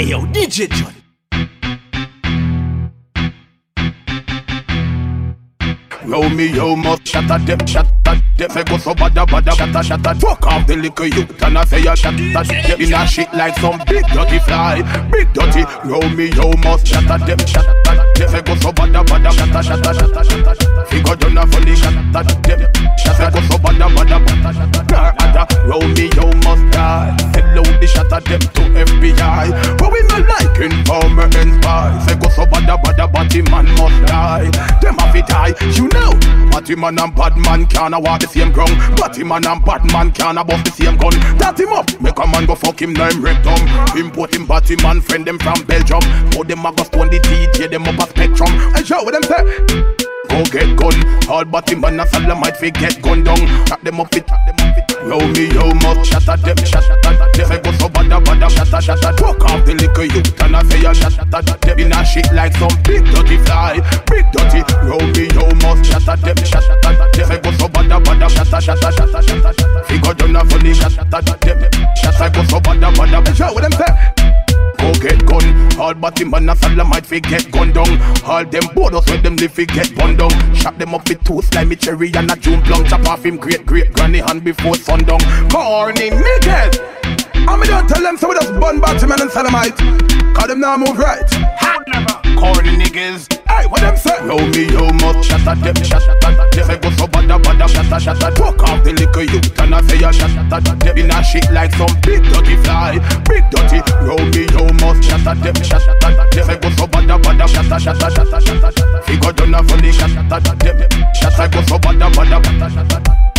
Yo, DJ John. Romeo must at them, at them. Say go so shut at shut at. Fuck off the liquor youth and I say shut at them. In a shit like some big dirty fly, big dirty. Yo me yo must at them, at them. Say go so at shut at shut at. Figure done a funny at them. At go so. Nah ada, yo me yo must die. Hello the at them to FBI. But informer and spy. Say go so bada bada, body man must die. Them have it die, you know. Batty man and bad man can't walk the same ground. Batty man and bad man can't bust the same gun. That him up, make a man go fuck him name rectum. Import him batty man, friend them from Belgium. Put them a go stone the DJ, them up a spectrum. And show what them say. Go get gun. All batty man a salamite fi get gun down. Tap them up it, tap them up it. Yo me yo must shut at them, shut at them. Say go In a shit like some big dirty fly, big dirty. Yo me yo must at them, at them. Say go so shut at shut at shut at. Figure done a funny at them. Shut at go so bada bada. Show them say. Go get gun. All batty man a salamite fi get gun down. All them bodos where them live fi get bun down. Shot them up with two slimy cherry and a June plum. Chop off him great great granny hand before sundown. Corny niggas. And me don't tell them so we just bun batty man and salamite. Cause them now move right. Niggas. Hey, what them say? Yo me must shut at them, at them. Say go so bada bada, shut at. Fuck off the liquor youth and I say shut at them. In a shit like some big dirty fly, big dirty. Yo me must shut at them, at them. Say go so bada bada, shut at shut at. Figure done a funny at them. At go so bada bada, shut at.